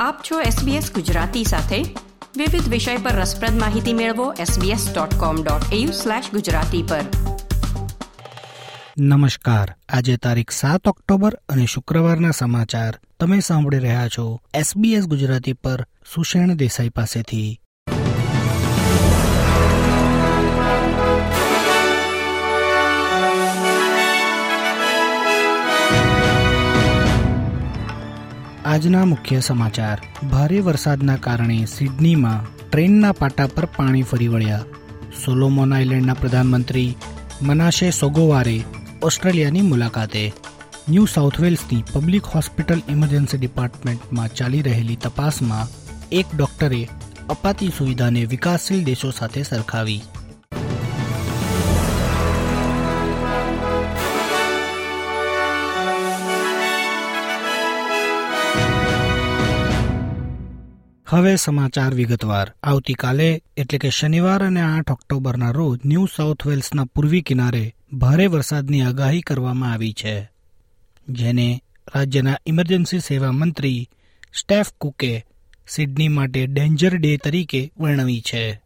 આપ છો SBS ગુજરાતી સાથે. વિવિધ વિષય પર રસપ્રદ માહિતી મેળવો sbs.com.au/gujarati પર. નમસ્કાર. આજે તારીખ સાત ઓક્ટોબર અને શુક્રવારના સમાચાર તમે સાંભળી રહ્યા છો SBS ગુજરાતી પર સુષેણ દેસાઈ પાસેથી. આજના મુખ્ય સમાચાર. ભારે વરસાદના કારણે સિડનીમાં ટ્રેનના પાટા પર પાણી ફરી વળ્યા. સોલોમોન આઇલેન્ડના પ્રધાનમંત્રી મનાશે સોગોવારે ઓસ્ટ્રેલિયાની મુલાકાતે. ન્યૂ સાઉથ વેલ્સની પબ્લિક હોસ્પિટલ ઇમરજન્સી ડિપાર્ટમેન્ટમાં ચાલી રહેલી તપાસમાં એક ડોક્ટરે અપાતી સુવિધાને વિકાસશીલ દેશો સાથે સરખાવી. હવે સમાચાર વિગતવાર. આવતીકાલે, એટલે કે શનિવાર અને આઠ ઓક્ટોબરના રોજ, ન્યૂ સાઉથ વેલ્સના પૂર્વી કિનારે ભારે વરસાદની આગાહી કરવામાં આવી છે. જેને રાજ્યના ઇમરજન્સી સેવા મંત્રી સ્ટેફ કુકે સિડની માટે ડેન્જર ડે તરીકે વર્ણવી છે.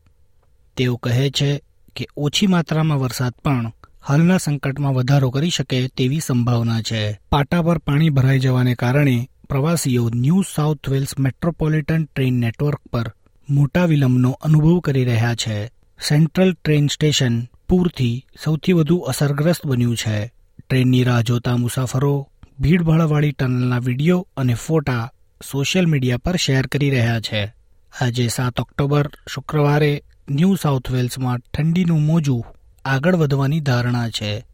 તેઓ કહે છે કે ઓછી માત્રામાં વરસાદ પણ હાલના સંકટમાં વધારો કરી શકે તેવી સંભાવના છે. પાટા પર પાણી ભરાઈ જવાને કારણે પ્રવાસીઓ New South Wales metropolitan train network પર મોટા વિલંબનો અનુભવ કરી રહ્યા છે. સેન્ટ્રલ ટ્રેન સ્ટેશન પૂરથી સૌથી વધુ અસરગ્રસ્ત બન્યું છે. ટ્રેનની રાહ જોતા મુસાફરો ભીડભાડવાળી ટનલના વીડિયો અને ફોટા સોશિયલ મીડિયા પર શેર કરી રહ્યા છે. આજે સાત ઓક્ટોબર, શુક્રવારે ન્યૂ સાઉથ વેલ્સમાં ઠંડીનું મોજું આગળ વધવાની ધારણા છે.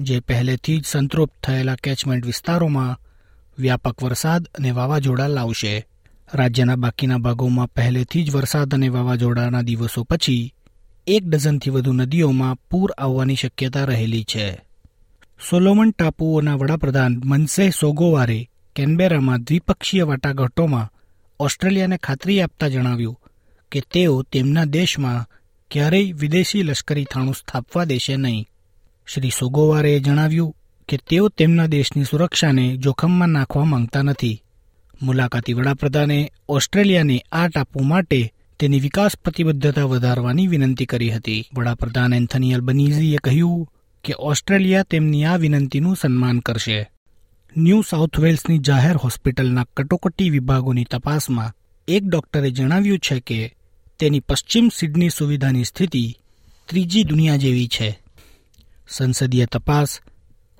જે પહેલેથી જ સંતૃપ્ત થયેલા કેચમેન્ટ વિસ્તારોમાં વ્યાપક વરસાદ અને વાવાઝોડા લાવશે. રાજ્યના બાકીના ભાગોમાં પહેલેથી જ વરસાદ અને વાવાઝોડાના દિવસો પછી એક ડઝનથી વધુ નદીઓમાં પૂર આવવાની શક્યતા રહેલી છે. સોલોમન ટાપુઓના વડાપ્રધાન મનસેહ સોગોવારે કેનબેરામાં દ્વિપક્ષીય વાટાઘાટોમાં ઓસ્ટ્રેલિયાને ખાતરી આપતા જણાવ્યું કે તેઓ તેમના દેશમાં ક્યારેય વિદેશી લશ્કરી થાણું સ્થાપવા દેશે નહીં. શ્રી સોગોવારે જણાવ્યું કે તેઓ તેમના દેશની સુરક્ષાને જોખમમાં નાખવા માંગતા નથી. મુલાકાતી વડાપ્રધાને ઓસ્ટ્રેલિયાને આ ટાપુ માટે તેની વિકાસ પ્રતિબદ્ધતા વધારવાની વિનંતી કરી હતી. વડાપ્રધાન એન્થની અલ્બનીઝીએ કહ્યું કે ઓસ્ટ્રેલિયા તેમની આ વિનંતીનું સન્માન કરશે. ન્યૂ સાઉથ વેલ્સની જાહેર હોસ્પિટલના કટોકટી વિભાગોની તપાસમાં એક ડોક્ટરે જણાવ્યું છે કે તેની પશ્ચિમ સિડની સુવિધાની સ્થિતિ ત્રીજી દુનિયા જેવી છે. સંસદીય તપાસ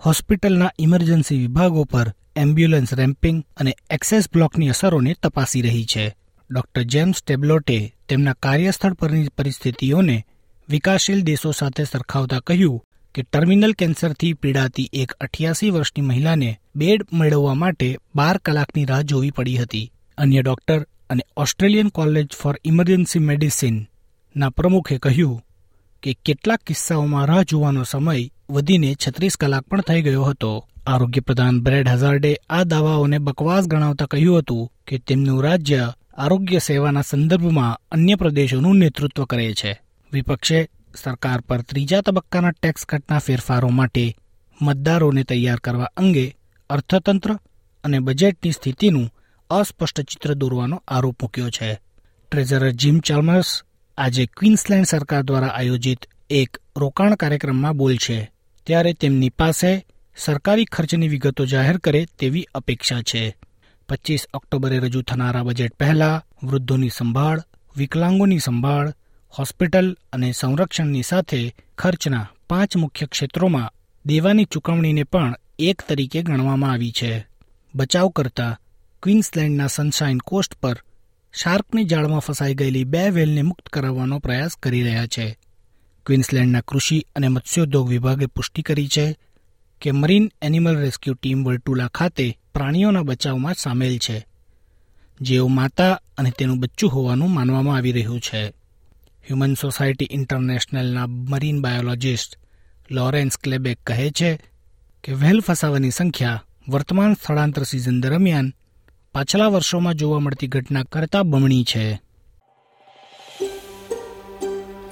હોસ્પિટલના ઇમરજન્સી વિભાગો પર એમ્બ્યુલન્સ રેમ્પિંગ અને એક્સેસ બ્લોકની અસરોને તપાસી રહી છે. ડોક્ટર જેમ્સ ટેબ્લોટે તેમના કાર્યસ્થળ પરની પરિસ્થિતિઓને વિકાસશીલ દેશો સાથે સરખાવતા કહ્યું કે ટર્મિનલ કેન્સરથી પીડાતી એક અઠ્યાસી વર્ષની મહિલાને બેડ મેળવવા માટે બાર કલાકની રાહ જોવી પડી હતી. અન્ય ડોક્ટર અને Australian College for Emergency Medicine ના પ્રમુખે કહ્યું કે કેટલાક કિસ્સાઓમાં રાહ જોવાનો સમય વધીને છત્રીસ કલાક પણ થઈ ગયો હતો. આરોગ્ય પ્રધાન બ્રેડ હઝાર્ડે આ દાવાઓને બકવાસ ગણાવતા કહ્યું હતું કે તેમનું રાજ્ય આરોગ્ય સેવાના સંદર્ભમાં અન્ય પ્રદેશોનું નેતૃત્વ કરે છે. વિપક્ષે સરકાર પર ત્રીજા તબક્કાના ટેક્સ કટના ફેરફારો માટે મતદારોને તૈયાર કરવા અંગે અર્થતંત્ર અને બજેટની સ્થિતિનું અસ્પષ્ટ ચિત્ર દોરવાનો આરોપ મૂક્યો છે. ટ્રેઝરર જીમ ચાલ્મર્સ આજે ક્વીન્સલેન્ડ સરકાર દ્વારા આયોજિત એક રોકાણ કાર્યક્રમમાં બોલશે. ત્યારે તેમની પાસે સરકારી ખર્ચની વિગતો જાહેર કરે તેવી અપેક્ષા છે. પચીસ ઓક્ટોબરે રજૂ થનારા બજેટ પહેલા વૃદ્ધોની સંભાળ, વિકલાંગોની સંભાળ, હોસ્પિટલ અને સંરક્ષણની સાથે ખર્ચના પાંચ મુખ્ય ક્ષેત્રોમાં દેવાની ચૂકવણીને પણ એક તરીકે ગણવામાં આવી છે. બચાવ કરતા ક્વીન્સલેન્ડના સનશાઇન કોસ્ટ પર શાર્કની જાળમાં ફસાઈ ગયેલી બે વેલને મુક્ત કરાવવાનો પ્રયાસ કરી રહ્યા છે. ક્વીન્સલેન્ડના કૃષિ અને મત્સ્યોદ્યોગ વિભાગે પુષ્ટિ કરી છે કે મરીન એનિમલ રેસ્ક્યુ ટીમ વર્ટુલા ખાતે પ્રાણીઓના બચાવમાં સામેલ છે, જેઓ માતા અને તેનું બચ્ચું હોવાનું માનવામાં આવી રહ્યું છે. હ્યુમન સોસાયટી ઇન્ટરનેશનલના મરીન બાયોલોજિસ્ટ લોરેન્સ ક્લેબેક કહે છે કે વહેલ ફસાવાની સંખ્યા વર્તમાન સ્થળાંતર સિઝન દરમિયાન પાછલા વર્ષોમાં જોવા મળતી ઘટના કરતાં બમણી છે.